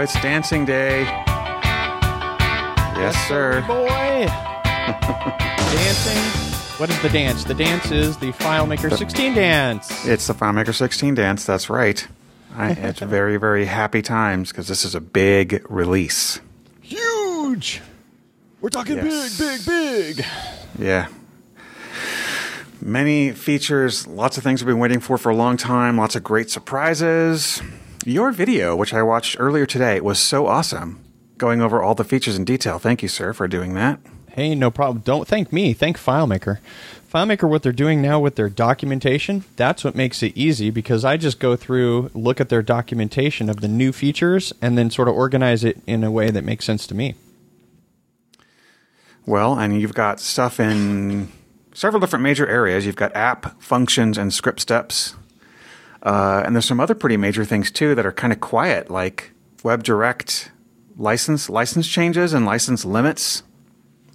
it's dancing day. Yes, sir. Boy. Dancing. What is the dance? The dance is the FileMaker 16 dance. It's the FileMaker 16 dance. That's right. I, it's very, very happy times because this is a big release. Huge. We're talking Yes. big, big, big. Yeah. Many features, lots of things we've been waiting for for a long time, lots of great surprises. Your video, which I watched earlier today, was so awesome, going over all the features in detail. Thank you, sir, for doing that. Hey, no problem. Don't thank me. Thank FileMaker. FileMaker, what they're doing now with their documentation, that's what makes it easy because I just go through, look at their documentation of the new features, and then sort of organize it in a way that makes sense to me. Well, and you've got stuff in several different major areas. You've got app, functions, and script steps. Uh, and there's some other pretty major things too that are kind of quiet, like WebDirect license license changes and license limits.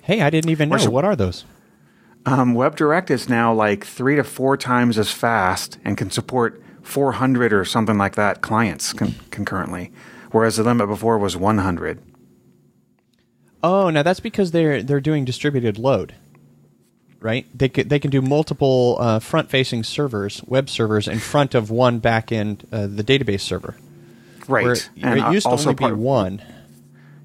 Hey, I didn't even know. Where's- What are those? Um, WebDirect is now like three to four times as fast and can support 400 or something like that clients con- concurrently, whereas the limit before was 100. Oh, now that's because they're they're doing distributed load, right? They can, they can do multiple uh, front-facing servers, web servers, in front of one backend, uh, the database server. Right. Where And, it uh, used to only be one.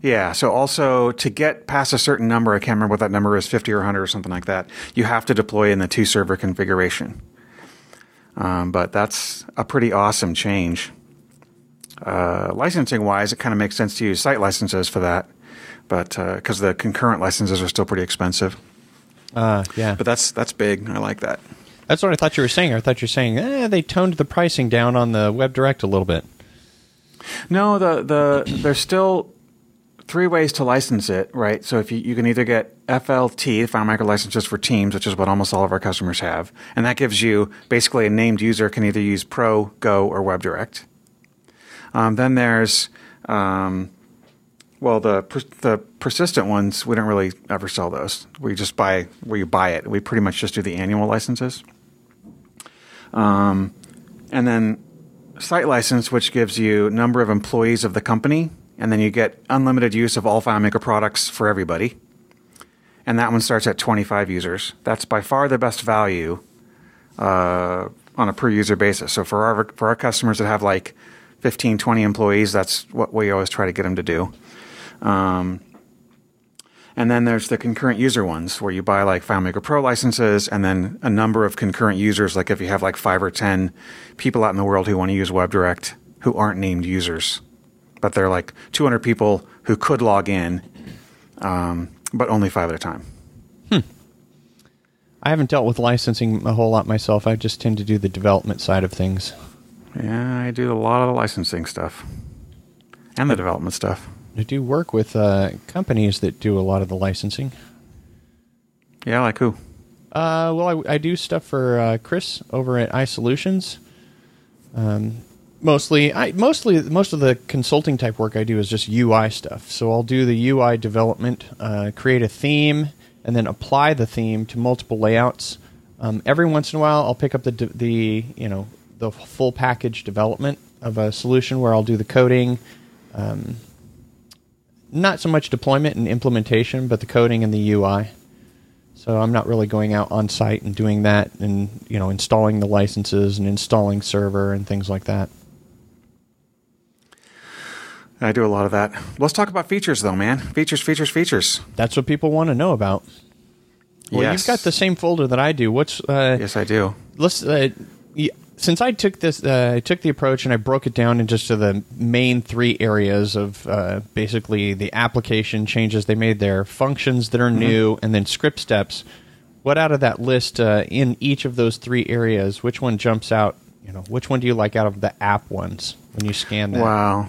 Yeah. So also to get past a certain number, I can't remember what that number is, 50 or 100 or something like that, you have to deploy in the two server configuration. Um, but that's a pretty awesome change. Uh, licensing wise, it kind of makes sense to use site licenses for that, but because the concurrent licenses are still pretty expensive. Uh, yeah, But that's that's big. I like that. that's what I thought you were saying. I thought you were saying eh, they toned the pricing down on the WebDirect a little bit. No, the the there's still three ways to license it, right? So if you, you can either get FLT, FileMaker licenses for Teams, which is what almost all of our customers have, and that gives you basically a named user can either use Pro, Go, or WebDirect. Um, then there's um, well the the persistent ones. We don't really ever sell those. We just buy you buy it. We pretty much just do the annual licenses. Um, and then site license, which gives you number of employees of the company, and then you get unlimited use of all FileMaker products for everybody. And that one starts at 25 users. That's by far the best value uh, on a per user basis. So for our for our customers that have like 15, 20 employees, that's what we always try to get them to do. Um, and then there's the concurrent user ones where you buy like FileMaker Pro licenses and then a number of concurrent users. Like if you have like five or 10 people out in the world who want to use WebDirect who aren't named users, but they're like 200 people who could log in, um, but only five at a time. I haven't dealt with licensing a whole lot myself. I just tend to do the development side of things. Yeah, I do a lot of the licensing stuff and the development stuff. I do work with uh, companies that do a lot of the licensing. Yeah, like who? Uh, well, I, I do stuff for uh, Chris over at iSolutions. Um, mostly, I mostly most of the consulting type work I do is just UI stuff. So I'll do the UI development, uh, create a theme, and then apply the theme to multiple layouts. Um, every once in a while, I'll pick up the the you know the full package development of a solution where I'll do the coding. Um, not so much deployment and implementation, but the coding and the UI. So I'm not really going out on site and doing that and you know installing the licenses and installing server and things like that. I do a lot of that. Let's talk about features, though, man. Features, features, features. That's what people want to know about. Well, Yes. you've got the same folder that I do. What's uh, Yes, I do. let's uh, since I took this, uh, I took the approach and I broke it down into just to the main three areas of uh, basically the application changes they made there, functions that are new, and then script steps. What out of that list uh, in each of those three areas? Which one jumps out? You know, which one do you like out of the app ones when you scan that? Wow.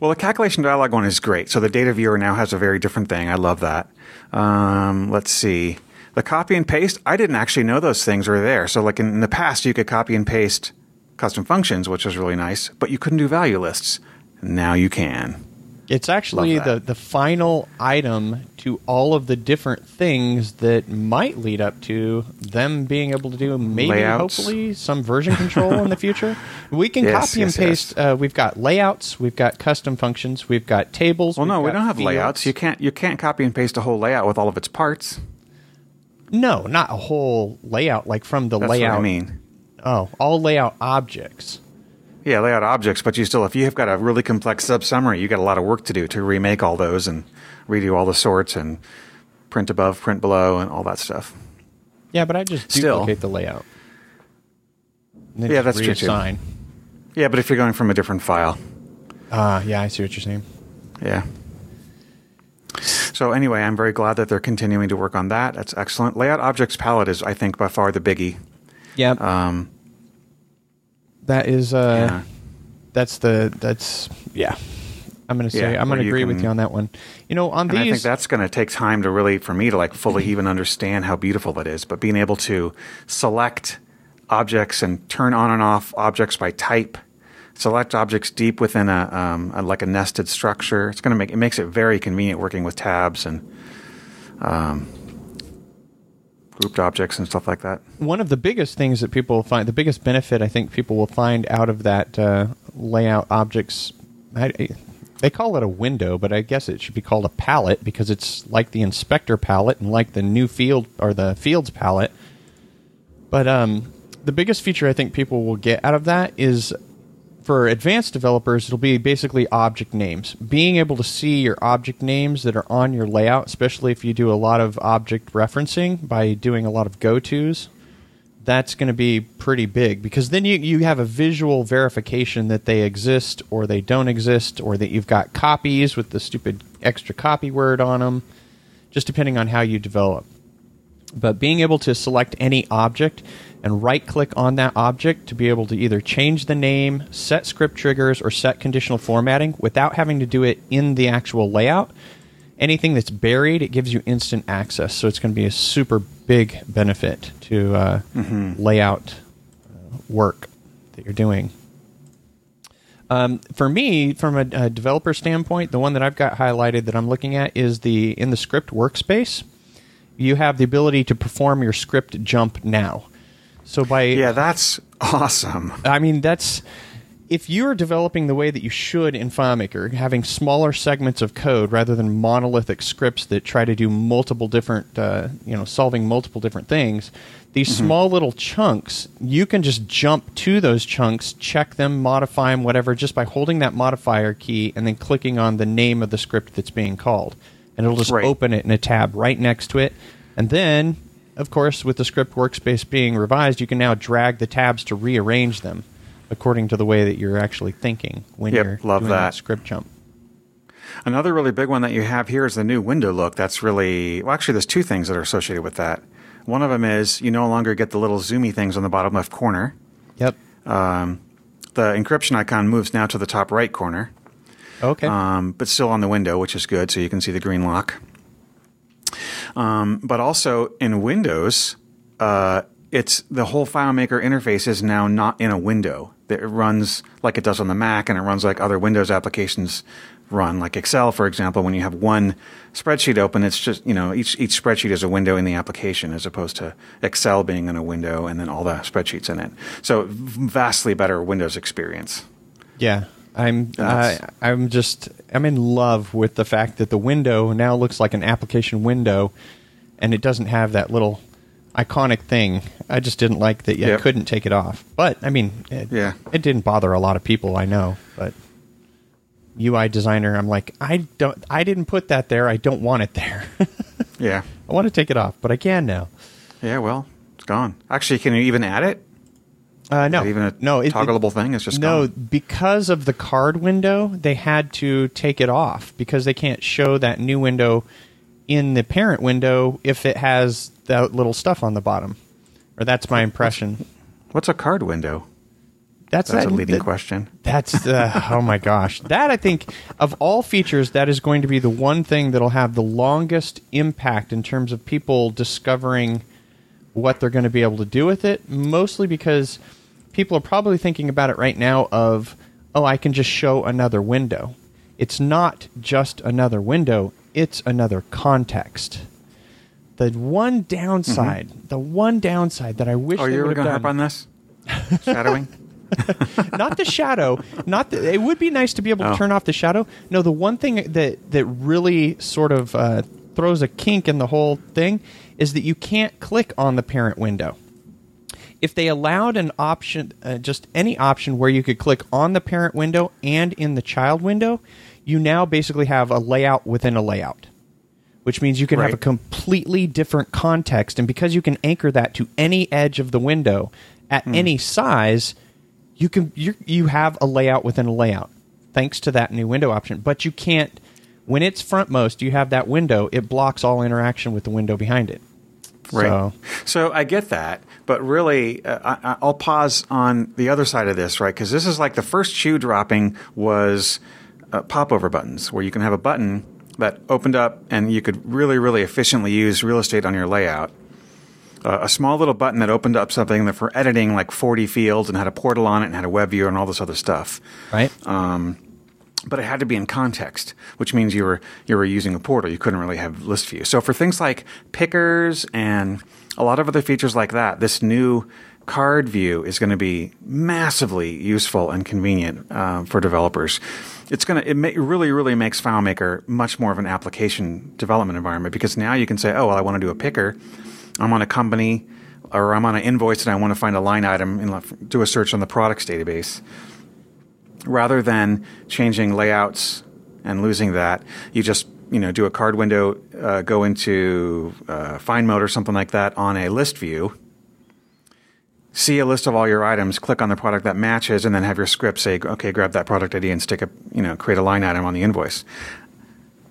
Well, the calculation dialog one is great. So the data viewer now has a very different thing. I love that. Um, let's see. The copy and paste, I didn't actually know those things were there. So, like in, in the past, you could copy and paste custom functions, which was really nice, but you couldn't do value lists. Now you can. It's actually the, the final item to all of the different things that might lead up to them being able to do maybe Layouts. hopefully some version control in the future. We can Yes, copy and paste. yes. Uh, we've got layouts, we've got custom functions, we've got tables. Well, no, we don't have fields. layouts. You can't you can't copy and paste a whole layout with all of its parts. No, not a whole layout like from the That's layout. what I mean. Oh, all layout objects. Yeah, layout objects, but you still, if you have got a really complex sub summary, you got a lot of work to do to remake all those and redo all the sorts and print above, print below, and all that stuff. Yeah, but I just Still. duplicate the layout. Yeah, that's true, too. Yeah, but if you're going from a different file, Ah, yeah, I see what you're saying. yeah. So anyway, I'm very glad that they're continuing to work on that. That's excellent. Layout objects palette is, I think, by far the biggie. Yeah, Um, that is. Uh, yeah. That's the. That's yeah. I'm gonna say. Yeah, I'm gonna you agree with you on that one. You know, on And I think that's going to take time to really, for me to like fully even understand how beautiful that is. But being able to select objects and turn on and off objects by type, select objects deep within a, um, a like a nested structure. It's going to make it makes it very convenient working with tabs and um, grouped objects and stuff like that. one of the biggest things that people find, the biggest benefit I think people will find out of that uh, layout objects, I, they call it a window, but I guess it should be called a palette because it's like the inspector palette and like the new field or the fields palette. But um, the biggest feature I think people will get out of that is for advanced developers, it'll be basically object names. Being able to see your object names that are on your layout, especially if you do a lot of object referencing by doing a lot of go tos, that's going to be pretty big because then you, you have a visual verification that they exist or they don't exist or that you've got copies with the stupid extra copy word on them, just depending on how you develop but being able to select any object and right click on that object to be able to either change the name, set script triggers, or set conditional formatting without having to do it in the actual layout. Anything that's buried, it gives you instant access. So it's going to be a super big benefit to uh, layout uh, work that you're doing. Um, for me, from a, a developer standpoint, the one that I've got highlighted that I'm looking at is the in the script workspace you have the ability to perform your script jump now. So by Yeah, that's awesome. I mean that's if you're developing the way that you should in FileMaker, having smaller segments of code rather than monolithic scripts that try to do multiple different, uh, you know, solving multiple different things, these small little chunks, you can just jump to those chunks, check them, modify them, whatever, just by holding that modifier key and then clicking on the name of the script that's being called. And it'll just Right. open it in a tab right next to it. And then, of course, with the script workspace being revised, you can now drag the tabs to rearrange them according to the way that you're actually thinking when Yep, you're love doing that. that. script jump. Another really big one that you have here is the new window look. That's really well. Actually, there's two things that are associated with that. One of them is you no longer get the little zoomy things on the bottom left corner. Yep. Um, the encryption icon moves now to the top right corner, Okay. um, but still on the window, which is good, so you can see the green lock. Um, but also in Windows, uh, it's the whole FileMaker interface is now not in a window. It runs like it does on the Mac, and it runs like other Windows applications run, like Excel, for example. When you have one spreadsheet open, it's just you know each each spreadsheet is a window in the application, as opposed to Excel being in a window and then all the spreadsheets in it. So vastly better Windows experience. yeah. I'm That's- I'm just I'm in love with the fact that the window now looks like an application window, and it doesn't have that little iconic thing. I just didn't like that. You Yep. couldn't take it off. But I mean, it, Yeah. it didn't bother a lot of people. I know, but UI designer, I'm like, I don't, I didn't put that there. I don't want it there. Yeah, I want to take it off, but I can now. yeah. Well, it's gone. Actually, can you even add it? Uh, no, even a no, it- it- thing? It's just no, gone. because of the card window, they had to take it off because they can't show that new window in the parent window if it has that little stuff on the bottom. Or that's my impression. What's a card window? That's, That's that, a leading that- question. That's uh, oh my gosh. That I think of all features, that is going to be the one thing that'll have the longest impact in terms of people discovering what they're going to be able to do with it. Mostly because people are probably thinking about it right now of, oh, I can just show another window. It's not just another window, it's another context. The one downside, the one downside that I wish Oh, you're going to harp on this? Shadowing? not the shadow, not the, it would be nice to be able to Oh. turn off the shadow. No, the one thing that that really sort of uh, throws a kink in the whole thing is that you can't click on the parent window. If they allowed an option, uh, just any option where you could click on the parent window and in the child window, you now basically have a layout within a layout, which means you can have a completely different context. And because you can anchor that to any edge of the window at any size, you can you you have a layout within a layout thanks to that new window option. But you can't when it's frontmost. You have that window; it blocks all interaction with the window behind it. Right. So, So I get that, but really, uh, I, I'll pause on the other side of this, right? Because this is like the first shoe dropping was uh, popover buttons, where you can have a button that opened up and you could really, really efficiently use real estate on your layout. Uh, a small little button that opened up something that for editing like 40 fields and had a portal on it and had a web view and all this other stuff right? But it had to be in context, which means you were you were using a portal. You couldn't really have list view. So for things like pickers and a lot of other features like that, this new card view is going to be massively useful and convenient uh, for developers. It's going to it really really makes FileMaker much more of an application development environment because now you can say, oh well, I want to do a picker. I'm on a company or I'm on an invoice and I want to find a line item and do a search on the products database rather than changing layouts and losing that, you just you know do a card window, uh, go into uh, Find Mode or something like that on a list view, see a list of all your items, click on the product that matches, and then have your script say, okay, grab that product ID and stick a you know create a line item on the invoice.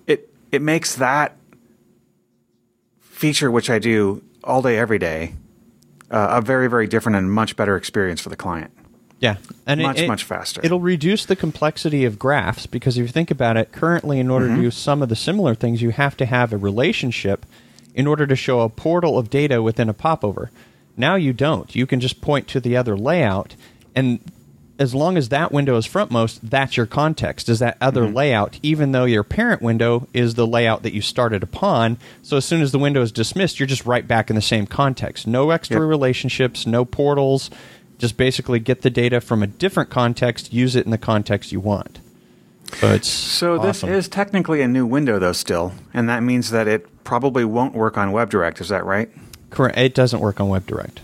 It it makes that feature which I do all day every day uh, a very very different and much better experience for the client. Yeah, and Much, much faster. It'll reduce the complexity of graphs because if you think about it, currently, in order Mm-hmm. to do some of the similar things, you have to have a relationship in order to show a portal of data within a popover. Now you don't. You can just point to the other layout, and as long as that window is frontmost, that's your context. Is that other Mm-hmm. layout, even though your parent window is the layout that you started upon. So as soon as the window is dismissed, you're just right back in the same context. No extra Yep. relationships, no portals. Just basically get the data from a different context, use it in the context you want. So So this awesome. is technically a new window, though, still, and that means that it probably won't work on WebDirect. Is that right? correct. It doesn't work on WebDirect.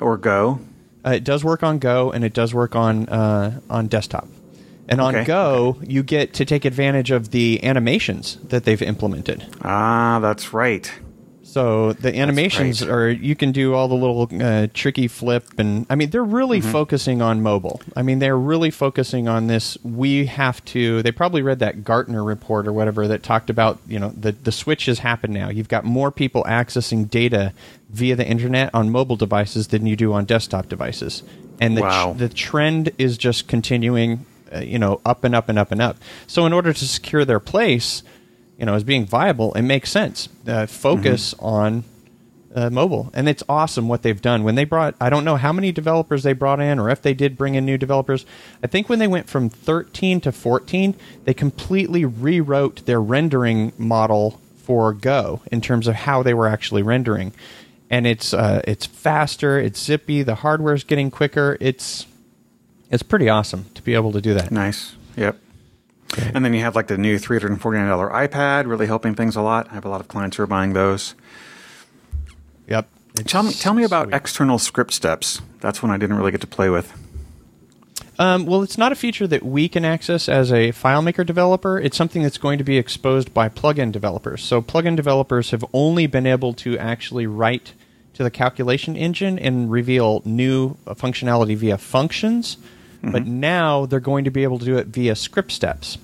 Or Go? Uh, it does work on Go and it does work on uh, on desktop. And on Okay, Go, you get to take advantage of the animations that they've implemented. Ah, that's right. So the animations are you can do all the little uh, tricky flip and I mean they're really Mm-hmm. focusing on mobile. I mean they're really focusing on this. We have to. They probably read that Gartner report or whatever that talked about you know the the switch has happened now. You've got more people accessing data via the internet on mobile devices than you do on desktop devices, and the Wow. the trend is just continuing. Uh, you know, up and up and up and up. So in order to secure their place, you know, as being viable, it makes sense. Uh, focus on uh, mobile, and it's awesome what they've done. When they brought, I don't know how many developers they brought in, or if they did bring in new developers. I think when they went from 13 to 14, they completely rewrote their rendering model for Go in terms of how they were actually rendering, and it's uh, it's faster, it's zippy, the hardware's getting quicker. It's it's pretty awesome to be able to do that. Nice. Yep. And then you have like the new $349 iPad, really helping things a lot. I have a lot of clients who are buying those. Yep. Tell me, tell me about Sweet. external script steps. That's one I didn't really get to play with. Um, well, it's not a feature that we can access as a FileMaker developer. It's something that's going to be exposed by plugin developers. So, plugin developers have only been able to actually write to the calculation engine and reveal new functionality via functions, but now they're going to be able to do it via script steps.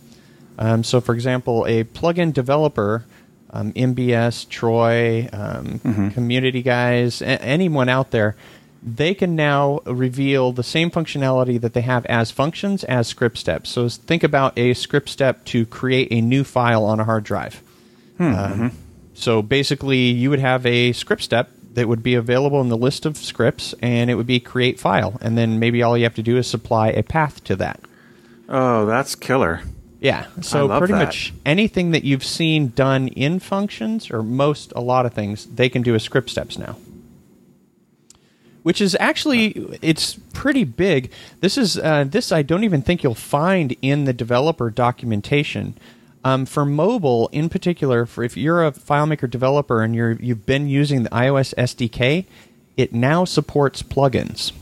Um, so, for example, a plugin developer, um, MBS, Troi, um, community guys, a- anyone out there, they can now reveal the same functionality that they have as functions as script steps. So, think about a script step to create a new file on a hard drive. Um, so, basically, you would have a script step that would be available in the list of scripts, and it would be create file. And then maybe all you have to do is supply a path to that. Oh, that's killer. Yeah. So pretty that. much anything that you've seen done in functions, or most, a lot of things, they can do as script steps now. Which is actually it's pretty big. This is uh, this I don't even think you'll find in the developer documentation. Um, for mobile, in particular, for if you're a FileMaker developer and you're you've been using the iOS SDK, it now supports plugins.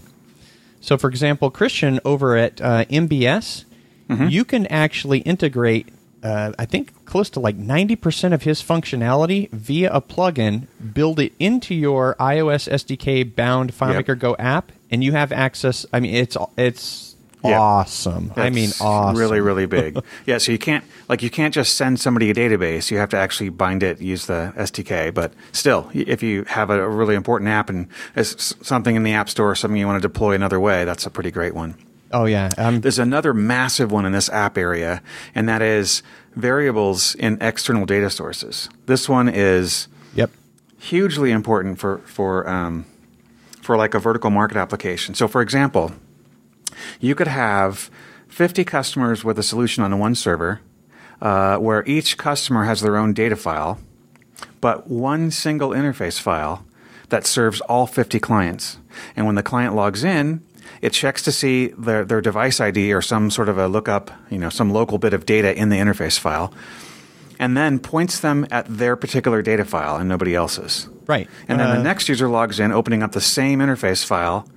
So, for example, Christian over at uh, MBS, you can actually integrate, uh, I think, close to like 90% of his functionality via a plugin, build it into your iOS SDK bound FileMaker Go app, and you have access. I mean, it's it's Yeah. awesome. I mean, awesome. Really, really big. yeah. So you can't like you can't just send somebody a database. You have to actually bind it, use the SDK. But still, if you have a really important app and it's something in the App Store, something you want to deploy another way, that's a pretty great one. Oh yeah. Um, There's another massive one in this app area, and that is variables in external data sources. This one is yep. hugely important for for um, for like a vertical market application. So, for example, you could have 50 customers with a solution on one server, uh, where each customer has their own data file, but one single interface file that serves all 50 clients. And when the client logs in, it checks to see their, their device ID or some sort of a lookup, you know, some local bit of data in the interface file, and then points them at their particular data file and nobody else's. Right. And then Uh, the next user logs in, opening up the same interface file,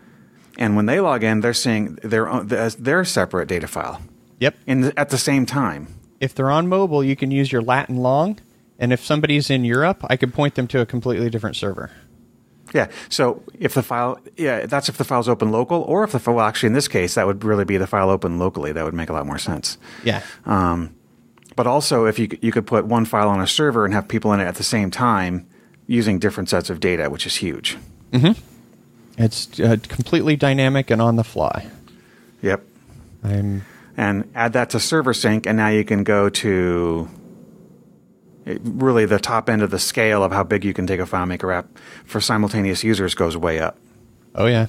and when they log in, they're seeing their own, their, their separate data file Yep. in the, at the same time. If they're on mobile, you can use your Latin long, and if somebody's in Europe, I could point them to a completely different server. Yeah. So if the file, yeah, that's if the file's open local, or if the file, well, actually, in this case, that would really be the file open locally. That would make a lot more sense. Yeah. Um, but also, if you you could put one file on a server and have people in it at the same time using different sets of data, which is huge. It's uh, completely dynamic and on the fly. Yep. I'm and add that to server sync and now you can go to it- really the top end of the scale of how big you can take a FileMaker app for simultaneous users goes way up. oh yeah.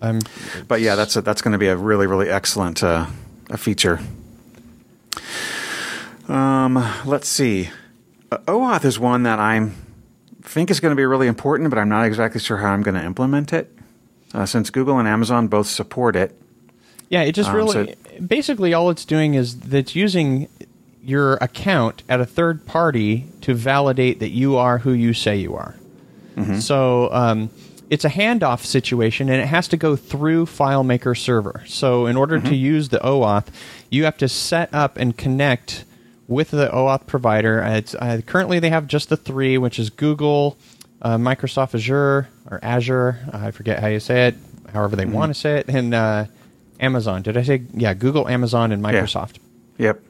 I'm But yeah, that's a, that's going to be a really really excellent uh, a feature. Um, let's see. Uh, OAuth is one that I'm think is going to be really important, but I'm not exactly sure how I'm going to implement it. Uh, since Google and Amazon both support it, Yeah, it just Um, really basically all it's doing is that it's using your account at a third party to validate that you are who you say you are. So um, it's a handoff situation, and it has to go through FileMaker server. So in order to use the OAuth, you have to set up and connect with the OAuth provider. Uh, It's, uh, currently, they have just the three, which is Google, uh, Microsoft Azure or Azure. I forget how you say it. However, they want to say it, and uh, Amazon. Did I say yeah? Google, Amazon, and Microsoft. yep,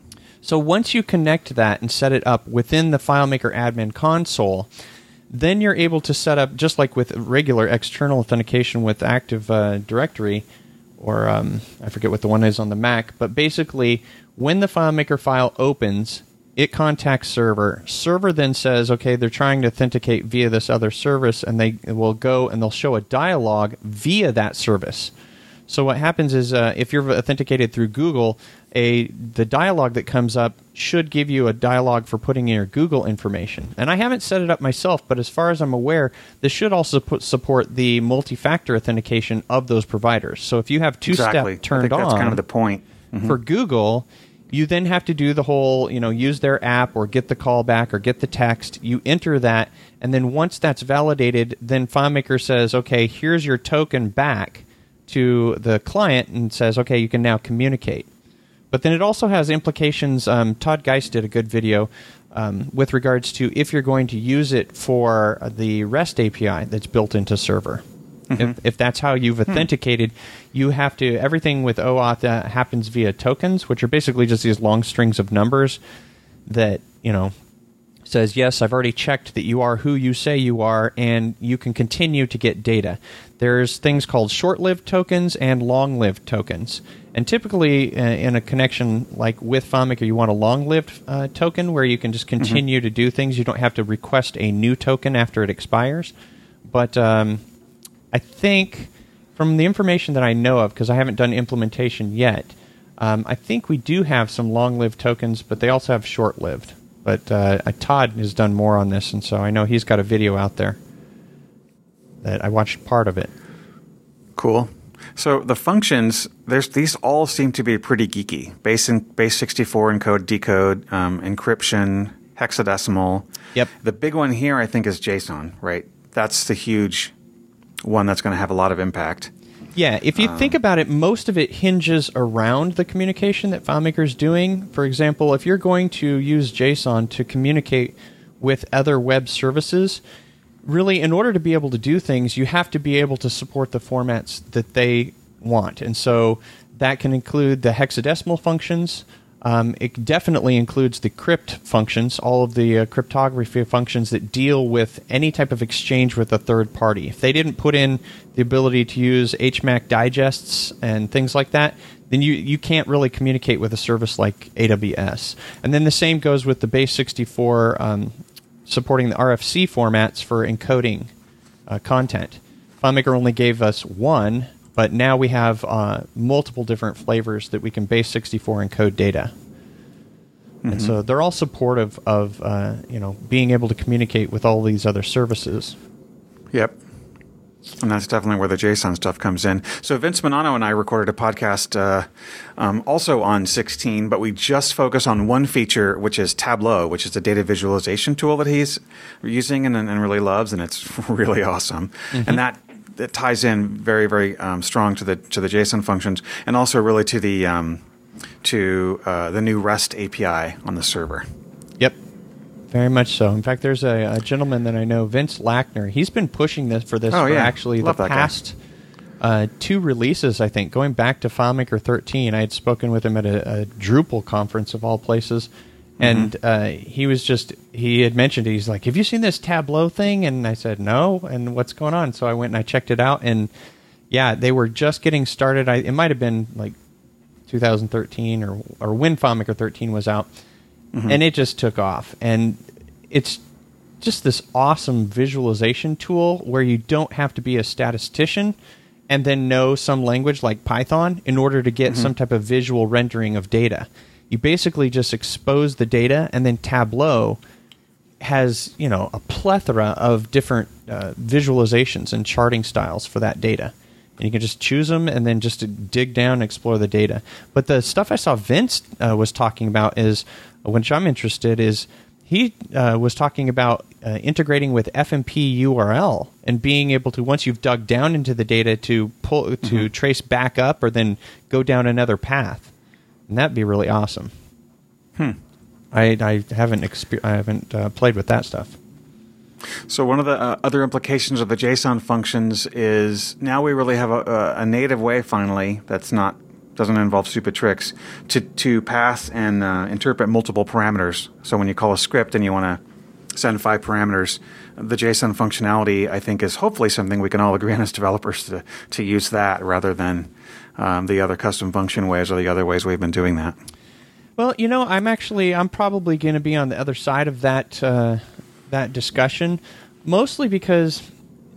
So once you connect that and set it up within the FileMaker admin console, then you're able to set up just like with regular external authentication with Active uh, Directory, or um, I forget what the one is on the Mac. But basically, when the FileMaker file opens, it contacts server. Server then says, okay, they're trying to authenticate via this other service, and they will go and they'll show a dialog via that service. So what happens is, uh, if you're authenticated through Google, a the dialog that comes up should give you a dialog for putting in your Google information. And I haven't set it up myself, but as far as I'm aware, this should also put, support the multi-factor authentication of those providers. So if you have two-step exactly. I turned think that's on kind of the point. Mm-hmm. for Google, you then have to do the whole, you know, use their app or get the callback or get the text. You enter that, and then once that's validated, then FileMaker says, okay, here's your token back to the client and says, okay, you can now communicate. But then it also has implications. Um, Todd Geist did a good video um, with regards to if you're going to use it for the REST API that's built into server. If, if that's how you've authenticated, you have to everything with OAuth uh, happens via tokens, which are basically just these long strings of numbers that you know says yes i've already checked that you are who you say you are and you can continue to get data. There's things called short-lived tokens and long-lived tokens. And typically uh, in a connection like with FileMaker, you want a long-lived uh, token where you can just continue to do things you don't have to request a new token after it expires. But um, i think from the information that i know of because i haven't done implementation yet Um, I think we do have some long-lived tokens, but they also have short-lived. But uh, Todd has done more on this, and so I know he's got a video out there that I watched part of it. Cool. So the functions, there's these all seem to be pretty geeky. Base in, base 64 encode, decode, um, encryption, hexadecimal. Yep. The big one here, I think, is JSON. Right. That's the huge one that's going to have a lot of impact. Yeah, if you um, think about it, most of it hinges around the communication that FileMaker is doing. For example, if you're going to use JSON to communicate with other web services, really, in order to be able to do things, you have to be able to support the formats that they want. And so that can include the hexadecimal functions. Um, it definitely includes the crypt functions, all of the uh, cryptography functions that deal with any type of exchange with a third party. If they didn't put in the ability to use HMAC digests and things like that, then you, you can't really communicate with a service like AWS. And then the same goes with the base 64 um, supporting the RFC formats for encoding uh, content. FileMaker only gave us one, but now we have uh, multiple different flavors that we can base 64 encode data. Mm-hmm. And so they're all supportive of uh, you know being able to communicate with all these other services. Yep. And that's definitely where the JSON stuff comes in. So Vince Bonanno and I recorded a podcast uh, um, also on 16, but we just focus on one feature, which is Tableau, which is a data visualization tool that he's using and, and really loves, and it's really awesome. Mm-hmm. And that it ties in very, very um, strong to the to the JSON functions, and also really to the um, to uh, the new REST API on the server. Yep. Very much so. In fact, there's a, a, gentleman that I know, Vince Lackner. He's been pushing this for this oh, for yeah. actually Love the past uh, two releases. I think going back to FileMaker 13, I had spoken with him at a, a Drupal conference of all places, and mm-hmm. uh, he was just he had mentioned it. he's like, "Have you seen this Tableau thing?" And I said, "No." And what's going on? So I went and I checked it out, and yeah, they were just getting started. I, it might have been like 2013 or or when FileMaker 13 was out mm-hmm. and it just took off. And it's just this awesome visualization tool where you don't have to be a statistician and then know some language like Python in order to get mm-hmm. some type of visual rendering of data. You basically just expose the data, and then Tableau has you know a plethora of different uh, visualizations and charting styles for that data and you can just choose them and then just dig down and explore the data. But the stuff I saw Vince uh, was talking about is, which I'm interested is he uh, was talking about uh, integrating with FMP URL and being able to once you've dug down into the data to pull to mm-hmm. trace back up or then go down another path, and that'd be really awesome. Hmm. I I haven't exper- I haven't uh, played with that stuff. So one of the uh, other implications of the JSON functions is now we really have a, a, native way finally that's not doesn't involve stupid tricks to to pass and uh, interpret multiple parameters. So when you call a script and you want to send five parameters, the JSON functionality I think is hopefully something we can all agree on as developers to to use that rather than um, the other custom function ways or the other ways we've been doing that. Well, you know, I'm actually I'm probably going to be on the other side of that uh, that discussion, mostly because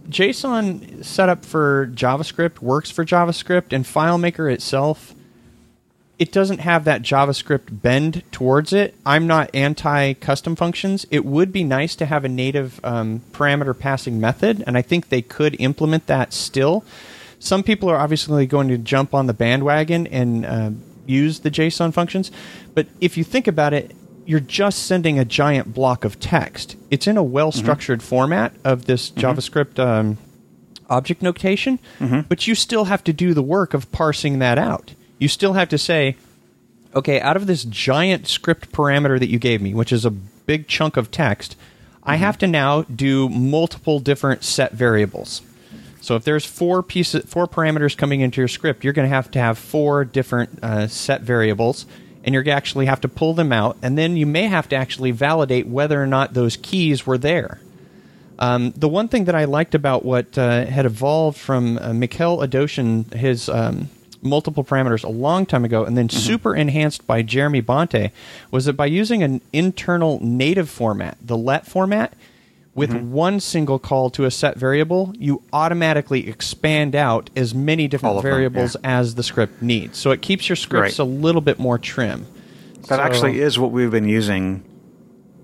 JSON setup for JavaScript works for JavaScript, and FileMaker itself, it doesn't have that JavaScript bend towards it. I'm not anti custom functions. It would be nice to have a native um, parameter passing method, and I think they could implement that still. Some people are obviously going to jump on the bandwagon and uh, use the JSON functions, but if you think about it, you're just sending a giant block of text. It's in a well structured mm-hmm. format of this mm-hmm. JavaScript um, object notation, mm-hmm. but you still have to do the work of parsing that out. You still have to say, okay, out of this giant script parameter that you gave me, which is a big chunk of text, I mm-hmm. have to now do multiple different set variables. So if there's four pieces, four parameters coming into your script, you're going to have to have four different uh, set variables and you're actually have to pull them out, and then you may have to actually validate whether or not those keys were there. Um, the one thing that I liked about what uh, had evolved from uh, Mikhail Edoshin, his um, multiple parameters a long time ago, and then mm-hmm. super enhanced by Jeremy Bante, was that by using an internal native format, the let format, with Mm-hmm. one single call to a set variable, you automatically expand out as many different of them, variables yeah. as the script needs. So it keeps your scripts Right. a little bit more trim. That So- actually is what we've been using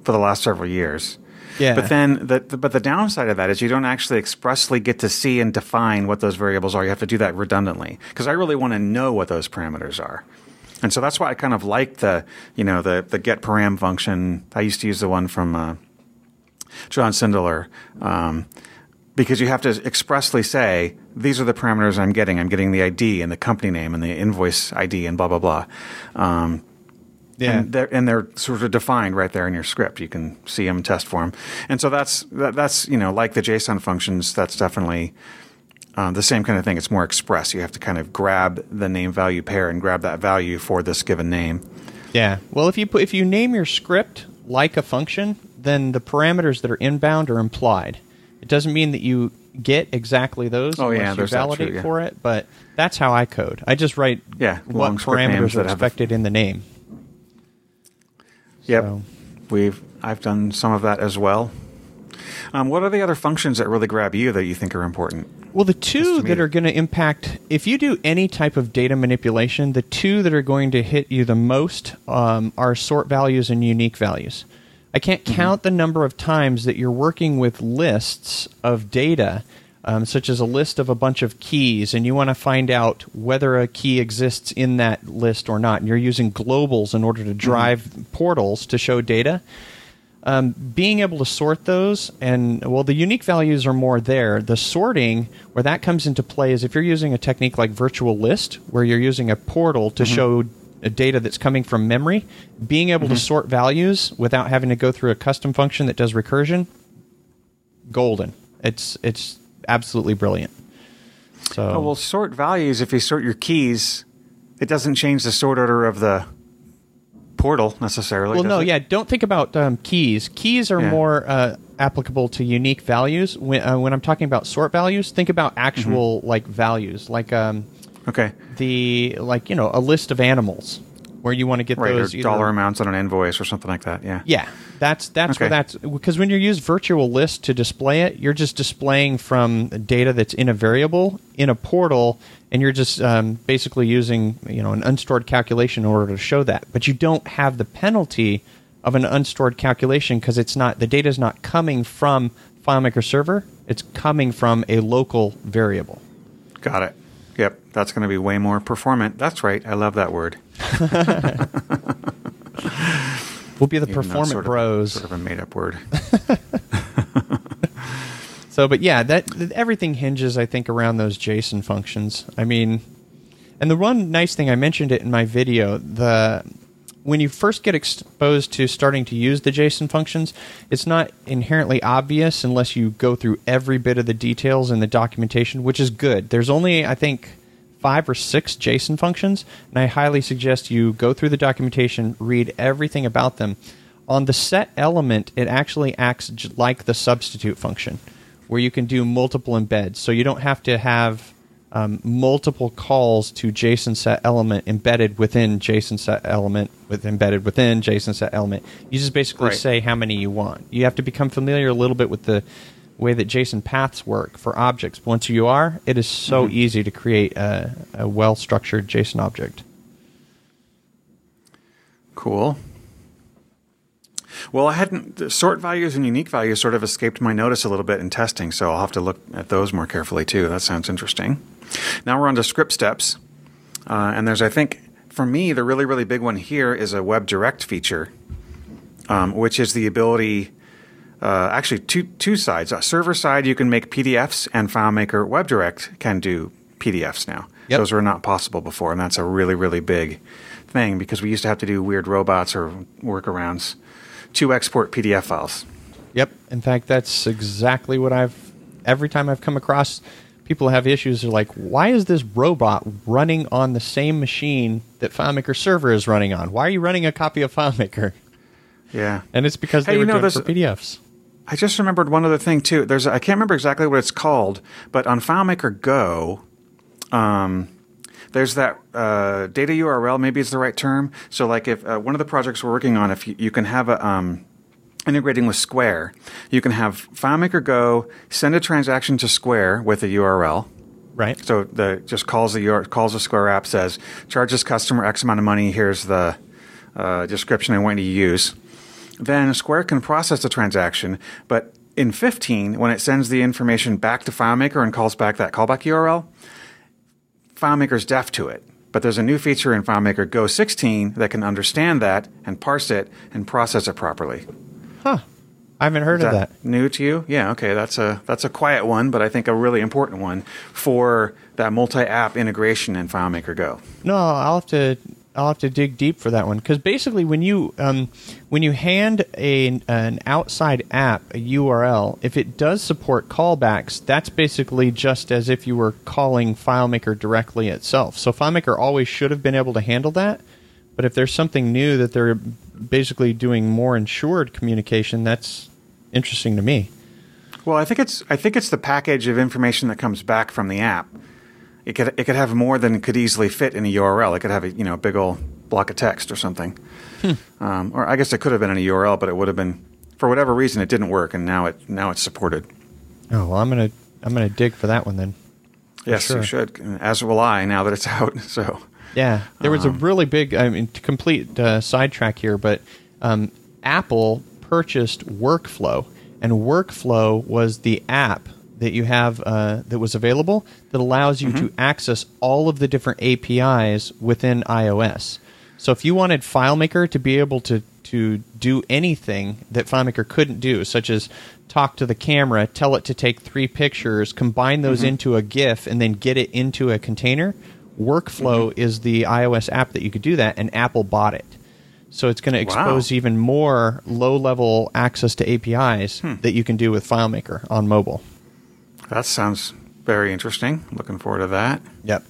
for the last several years. Yeah. But then, the, the, but the downside of that is you don't actually expressly get to see and define what those variables are. You have to do that redundantly because I really want to know what those parameters are. And so that's why I kind of like the, you know, the the get param function. I used to use the one from uh, John Sindelar. Um, because you have to expressly say these are the parameters I'm getting. I'm getting the ID and the company name and the invoice ID and blah blah blah. Um, Yeah. and they're, and they're sort of defined right there in your script. You can see them test them, and so that's that, that's you know like the JSON functions. That's definitely um, the same kind of thing. It's more express. You have to kind of grab the name value pair and grab that value for this given name. Yeah. Well, if you put if you name your script like a function, then the parameters that are inbound are implied. It doesn't mean that you get exactly those Oh, unless yeah, you validate too, yeah. for it. But that's how I code. I just write Yeah, what long script names parameters are that have a- expected in the name. Yep, So- we've I've done some of that as well. Um, what are the other functions that really grab you that you think are important? Well, the two that are going to impact, if you do any type of data manipulation, the two that are going to hit you the most um, are sort values and unique values. I can't Mm-hmm. count the number of times that you're working with lists of data, um, such as a list of a bunch of keys, and you want to find out whether a key exists in that list or not. And you're using globals in order to drive portals to show data um, being able to sort those and well the unique values are more there the sorting where that comes into play is if you're using a technique like virtual list where you're using a portal to show a data that's coming from memory being able to sort values without having to go through a custom function that does recursion golden it's it's absolutely brilliant so Oh, well, sort values. If you sort your keys, it doesn't change the sort order of the portal necessarily. Well, does no, it? yeah. Don't think about um, keys. Keys are Yeah. more uh, applicable to unique values. When, uh, when I'm talking about sort values, think about actual Mm-hmm. like values, like um, Okay. the like you know a list of animals where you want to get Right. Those either- dollar amounts on an invoice or something like that. Yeah. Yeah, that's that's where that's because when you use virtual list to display it, you're just displaying from data that's in a variable in a portal, and you're just um, basically using you know an unstored calculation in order to show that. But you don't have the penalty of an unstored calculation because it's not the data is not coming from FileMaker server; it's coming from a local variable. Got it. Yep. That's going to be way more performant. That's right. I love that word. We'll be the Even performant sort of- bros. Sort of a made up word. So, but yeah, that th- everything hinges, I think, around those JSON functions. I mean, and the one nice thing I mentioned it in my video, the when you first get exposed to starting to use the JSON functions, it's not inherently obvious unless you go through every bit of the details in the documentation, which is good. There's only, I think, five or six JSON functions, and I highly suggest you go through the documentation, read everything about them. On the set element, it actually acts like the substitute function, where you can do multiple embeds. So you don't have to have um, multiple calls to JSON set element embedded within JSON set element with embedded within JSON set element. You just basically Right. say how many you want. You have to become familiar a little bit with the way that JSON paths work for objects. Once you are, it is so easy to create a, a well structured JSON object. Cool. Well, I hadn't the sort values and unique values sort of escaped my notice a little bit in testing, so I'll have to look at those more carefully too. That sounds interesting. Now we're on to script steps, uh, and there's I think for me the really really big one here is a Web Direct feature, um, which is the ability. Uh, actually, two two sides. A server side, you can make PDFs, and FileMaker WebDirect can do PDFs now. Yep. Those were not possible before, and that's a really really big thing because we used to have to do weird robots or workarounds to export PDF files. Yep. In fact, that's exactly what I've. Every time I've come across people have issues, they're like, "Why is this robot running on the same machine that FileMaker server is running on? Why are you running a copy of FileMaker?" Yeah, And it's because Hey, they you were know, doing it for PDFs. I just remembered one other thing too. There's I can't remember exactly what it's called, but on FileMaker Go, um, there's that uh, data URL. Maybe it's the right term. So like if uh, one of the projects we're working on, if you, you can have a um, integrating with Square, you can have FileMaker Go send a transaction to Square with a URL. Right. So the just calls the URL, calls the Square app, says charge this customer X amount of money. Here's the uh, description I want you to use. Then Square can process the transaction, but in 15, when it sends the information back to FileMaker and calls back that callback URL, FileMaker's deaf to it. But there's a new feature in FileMaker Go 16 that can understand that and parse it and process it properly. Huh. I haven't heard Is of that. New to you? Yeah. Okay. That's a that's a quiet one, but I think a really important one for that multi-app integration in FileMaker Go. No, I'll have to I'll have to dig deep for that one because basically when you um, when you hand a an outside app a URL, if it does support callbacks, that's basically just as if you were calling FileMaker directly itself. So FileMaker always should have been able to handle that. But if there's something new that they're basically doing more ensured communication, that's interesting to me. Well, I think it's I think it's the package of information that comes back from the app. It could it could have more than could easily fit in a URL. It could have a you know a big old block of text or something. Um, or I guess it could have been in a URL, but it would have been for whatever reason it didn't work, and now it now it's supported. Oh well, I'm gonna I'm gonna dig for that one then. Yes, sure. you should. As will I now that it's out. So Yeah, there was a Um, really big, I mean, to complete uh, sidetrack here, but um, Apple purchased Workflow, and Workflow was the app that you have uh, that was available that allows you to mm-hmm. access all of the different APIs within iOS. So if you wanted FileMaker to be able to to do anything that FileMaker couldn't do, such as talk to the camera, tell it to take three pictures, combine those mm-hmm. into a GIF, and then get it into a container. Workflow mm-hmm. is the iOS app that you could do that, and Apple bought it. So it's going to Wow. expose even more low-level access to APIs hmm. that you can do with FileMaker on mobile. That sounds very interesting. Looking forward to that. Yep.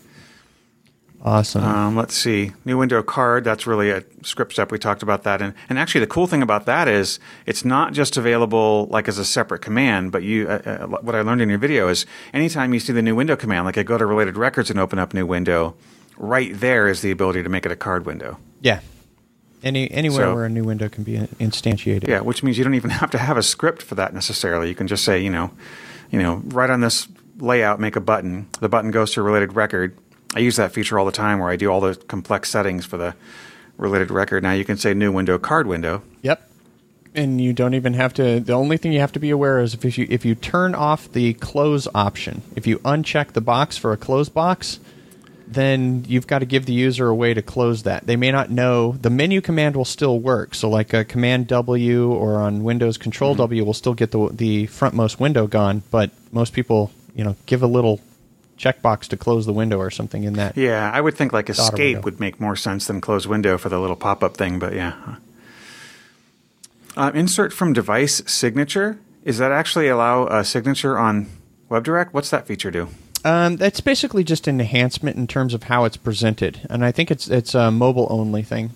Awesome. Um, let's see. New window card. That's really a script step. We talked about that. And, and actually, the cool thing about that is it's not just available like as a separate command, but you, uh, uh, what I learned in your video is anytime you see the new window command, like I go to related records and open up new window, right there is the ability to make it a card window. yeah. Any anywhere so- where a new window can be instantiated. Yeah, which means you don't even have to have a script for that necessarily. You can just say, you know, you know, right on this layout, make a button. The button goes to a related record. I use that feature all the time where I do all the complex settings for the related record. Now you can say new window, card window. Yep. And you don't even have to. The only thing you have to be aware is if you if you turn off the close option, if you uncheck the box for a close box, then you've got to give the user a way to close that. They may not know the menu command will still work. So like a Command W or on Windows Control W will still get the the frontmost window gone, but most people you know give a little checkbox to close the window or something in that. Yeah, I would think like escape would make more sense than close window for the little pop up thing, but yeah. Uh, insert from device signature. Is that actually allow a signature on WebDirect? What's that feature do? Um, that's basically just an enhancement in terms of how it's presented, and I think it's it's a mobile only thing.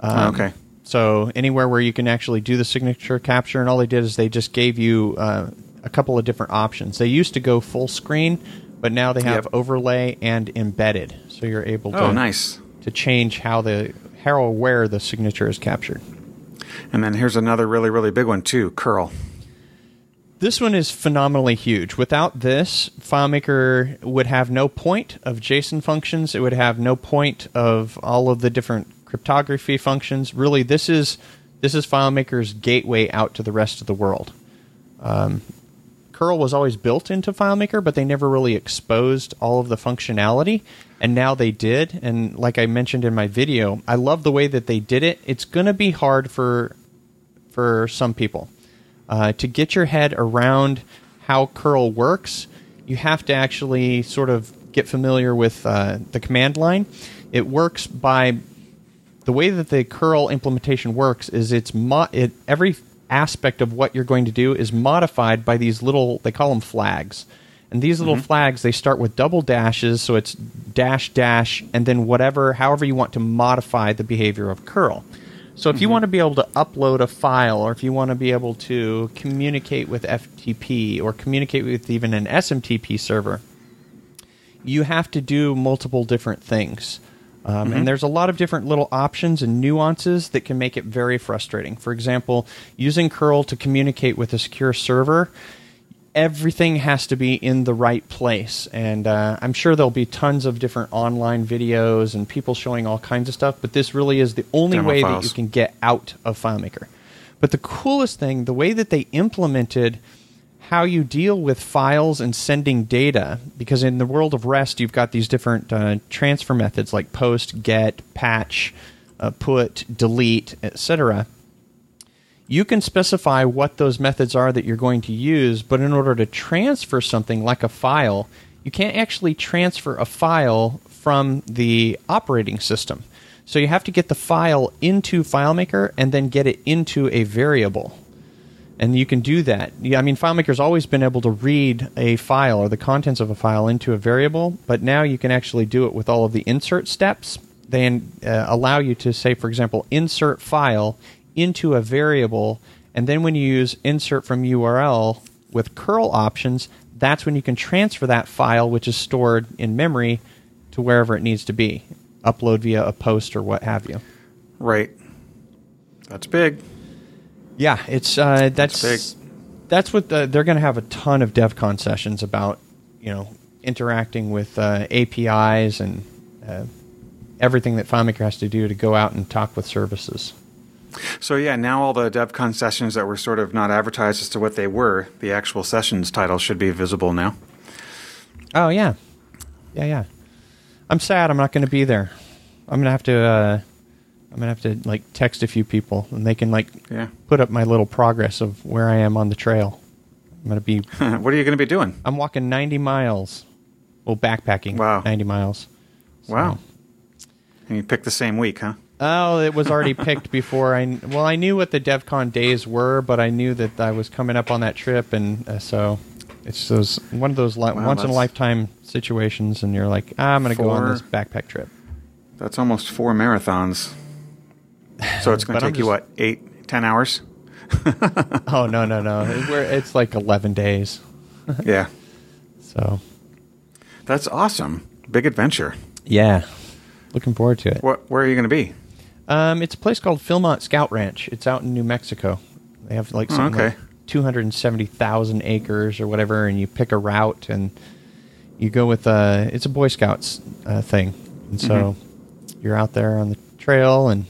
Um, Oh, okay. So anywhere where you can actually do the signature capture, and all they did is they just gave you uh, a couple of different options. They used to go full screen, but now they have Yep. overlay and embedded, so you're able to Oh, nice. to change how the how or where the signature is captured. And then here's another really, really big one too curl. This one is phenomenally huge. Without this, FileMaker would have no point of JSON functions. It would have no point of all of the different cryptography functions. Really, this is this is FileMaker's gateway out to the rest of the world. Um, curl was always built into FileMaker, but they never really exposed all of the functionality. And now they did. And like I mentioned in my video, I love the way that they did it. It's going to be hard for for some people uh, to get your head around how curl works. You have to actually sort of get familiar with uh, the command line. It works by the way that the curl implementation works is it's mo- it, every aspect of what you're going to do is modified by these little they call them flags and these little flags they start with double dashes so it's dash dash and then whatever however you want to modify the behavior of curl so if you want to be able to upload a file or if you want to be able to communicate with ftp or communicate with even an smtp server you have to do multiple different things. Um, And there's a lot of different little options and nuances that can make it very frustrating. For example, using curl to communicate with a secure server, everything has to be in the right place. And uh, I'm sure there'll be tons of different online videos and people showing all kinds of stuff, but this really is the only Demo way that you can get out of FileMaker. But the coolest thing, the way that they implemented how you deal with files and sending data, because in the world of REST, you've got these different uh, transfer methods like post, get, patch, uh, put, delete, etc you can specify what those methods are that you're going to use, but in order to transfer something like a file, you can't actually transfer a file from the operating system. So you have to get the file into FileMaker and then get it into a variable. And you can do that. I mean, FileMaker's always been able to read a file or the contents of a file into a variable, but now you can actually do it with all of the insert steps. They uh, allow you to say, for example, insert file into a variable, and then when you use insert from URL with curl options, that's when you can transfer that file, which is stored in memory, to wherever it needs to be. Upload via a post or what have you. Right. That's big. Yeah, it's uh, that's That's that's what the, they're going to have a ton of DevCon sessions about. You know, interacting with uh, APIs and uh, everything that FileMaker has to do to go out and talk with services. So yeah, now all the DevCon sessions that were sort of not advertised as to what they were, the actual sessions title should be visible now. Oh yeah, yeah, yeah. I'm sad I'm not going to be there. I'm gonna have to. Uh, I'm gonna have to like text a few people, and they can like Yeah. put up my little progress of where I am on the trail. I'm gonna be. what are you going to be doing? I'm walking 90 miles. Well, backpacking. Wow. 90 miles. So- Wow. And you picked the same week, huh? Oh, it was already picked before I. Well, I knew what the DevCon days were, but I knew that I was coming up on that trip, and uh, so it's those one of those li- Wow, once in a that's- lifetime situations, and you're like, ah, I'm going to go on Four- this backpack trip. That's almost four marathons. So it's going But to I'm take you just- what eight, ten hours? Oh no, no, no! It- we're- it's like 11 days. yeah, So that's awesome. Big adventure. yeah, looking forward to it. What? Where are you going to be? Um, it's a place called Philmont Scout Ranch. It's out in New Mexico. They have like something okay. like 270,000 acres or whatever, and you pick a route and you go with uh It's a Boy Scouts uh, thing, and so Mm-hmm. you're out there on the trail and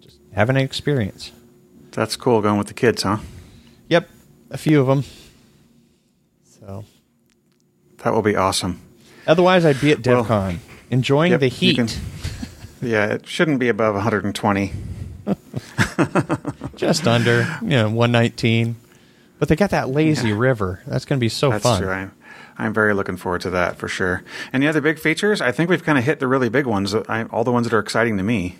just having an experience. That's cool. Going with the kids, huh? Yep, a few of them. So That will be awesome. otherwise, I'd be at Well, DevCon enjoying Yep, the you heat. can- yeah, it shouldn't be above 120. just under, you know, 119. But they got that lazy Yeah. river. That's going to be so That's fun. true. I'm, I'm very looking forward to that for sure. And the other big features, I think we've kind of hit the really big ones. I, all the ones that are exciting to me.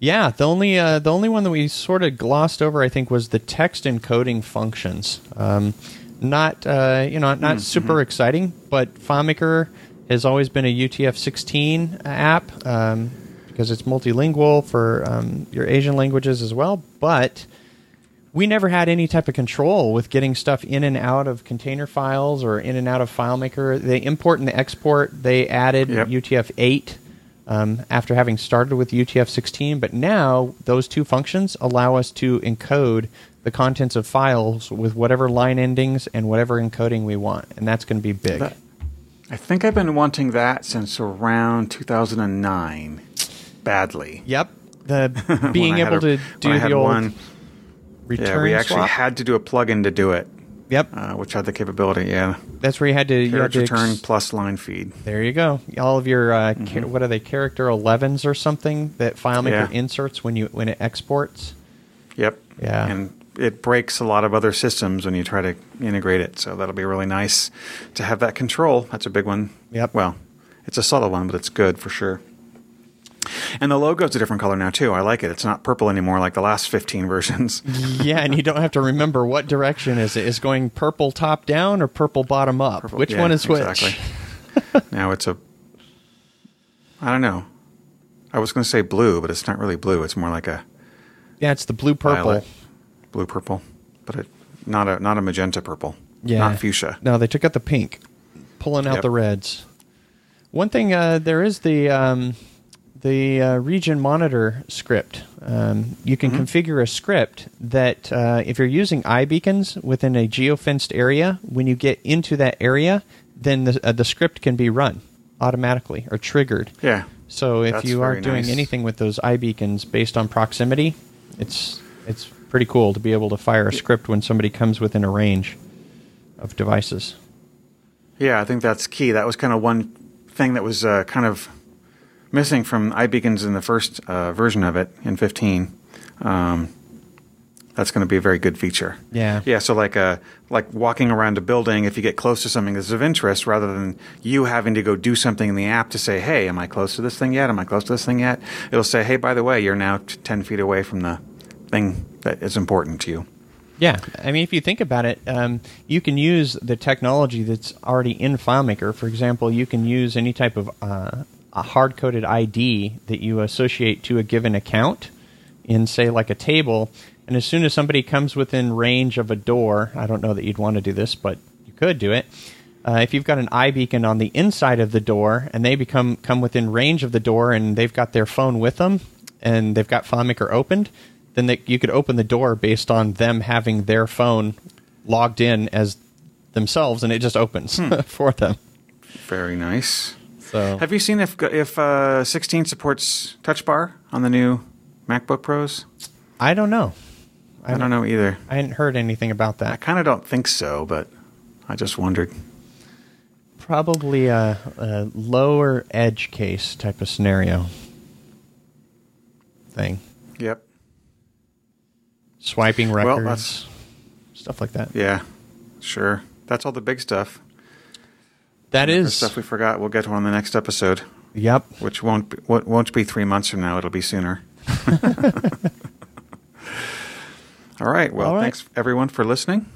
Yeah, the only uh, the only one that we sort of glossed over, I think, was the text encoding functions. Um, not uh, you know not super exciting, but FileMaker has always been a UTF-16 app um, because it's multilingual for um, your Asian languages as well. But we never had any type of control with getting stuff in and out of container files or in and out of FileMaker. They import and they export. They added Yep. UTF-8 um, after having started with UTF-16, but now those two functions allow us to encode the contents of files with whatever line endings and whatever encoding we want, and that's going to be big. That- I think I've been wanting that since around 2009. Badly. yep, the being able a- to do the old one, return yeah, we actually swap. had to do a plugin to do it, yep, uh, which had the capability. Yeah, that's where you had to. You had to return ex- plus line feed. There you go. All of your uh, Mm-hmm. cha- what are they? Character 11s or something that FileMaker Yeah. inserts when you when it exports. Yep. Yeah. And it breaks a lot of other systems when you try to integrate it. So that'll be really nice to have that control. That's a big one. Yep. Well, it's a subtle one, but it's good for sure. And the logo's a different color now too. I like it. It's not purple anymore like the last 15 versions. yeah, and you don't have to remember what direction is it. Is going purple top down or purple bottom up? Purple- which yeah, one is which? Exactly. now it's a I don't know. I was going to say blue, but it's not really blue. It's more like a Yeah, it's the blue purple. blue purple, but it, not a not a magenta purple. Yeah, Not fuchsia. No, they took out the pink, pulling out Yep. the reds. One thing, uh, there is the um, the uh, region monitor script. Um, you can configure a script that uh, if you're using iBeacons within a geofenced area, when you get into that area, then the, uh, the script can be run automatically or triggered. Yeah. So if That's you are doing nice. anything with those iBeacons based on proximity, it's it's pretty cool to be able to fire a script when somebody comes within a range of devices. Yeah, I think that's key. That was kind of one thing that was uh, kind of missing from iBeacons in the first uh, version of it in 15. Um, that's going to be a very good feature. Yeah. Yeah. So like uh, like walking around a building, if you get close to something that's of interest, rather than you having to go do something in the app to say, "Hey, am I close to this thing yet? Am I close to this thing yet?" It'll say, "Hey, by the way, you're now t- 10 feet away from the thing that is important to you." Yeah, I mean, if you think about it, um, you can use the technology that's already in FileMaker. For example, you can use any type of uh, a hard-coded ID that you associate to a given account in, say, like a table. And as soon as somebody comes within range of a door, I don't know that you'd want to do this, but you could do it. Uh, if you've got an iBeacon on the inside of the door, and they become come within range of the door, and they've got their phone with them, and they've got FileMaker opened, then they, you could open the door based on them having their phone logged in as themselves, and it just opens for them. Very nice. So Have you seen if if uh, 16 supports Touch Bar on the new MacBook Pros? I don't know. I don't know either. I hadn't heard anything about that. I kind of don't think so, but I just wondered. Probably a, a lower edge case type of scenario thing. Yep. Swiping records, that's- stuff like that. Yeah. Sure. That's all the big stuff. That is. stuff we forgot. We'll get to on the next episode, Yep. which won't be, won't be three months from now. It'll be sooner. all right. Well, All right. thanks everyone for listening.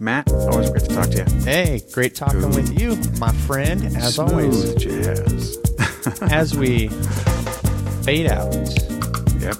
Matt, always great to talk to you. Hey, great talking Ooh. with you, my friend. As always, Smooth jazz. as we fade out. yep.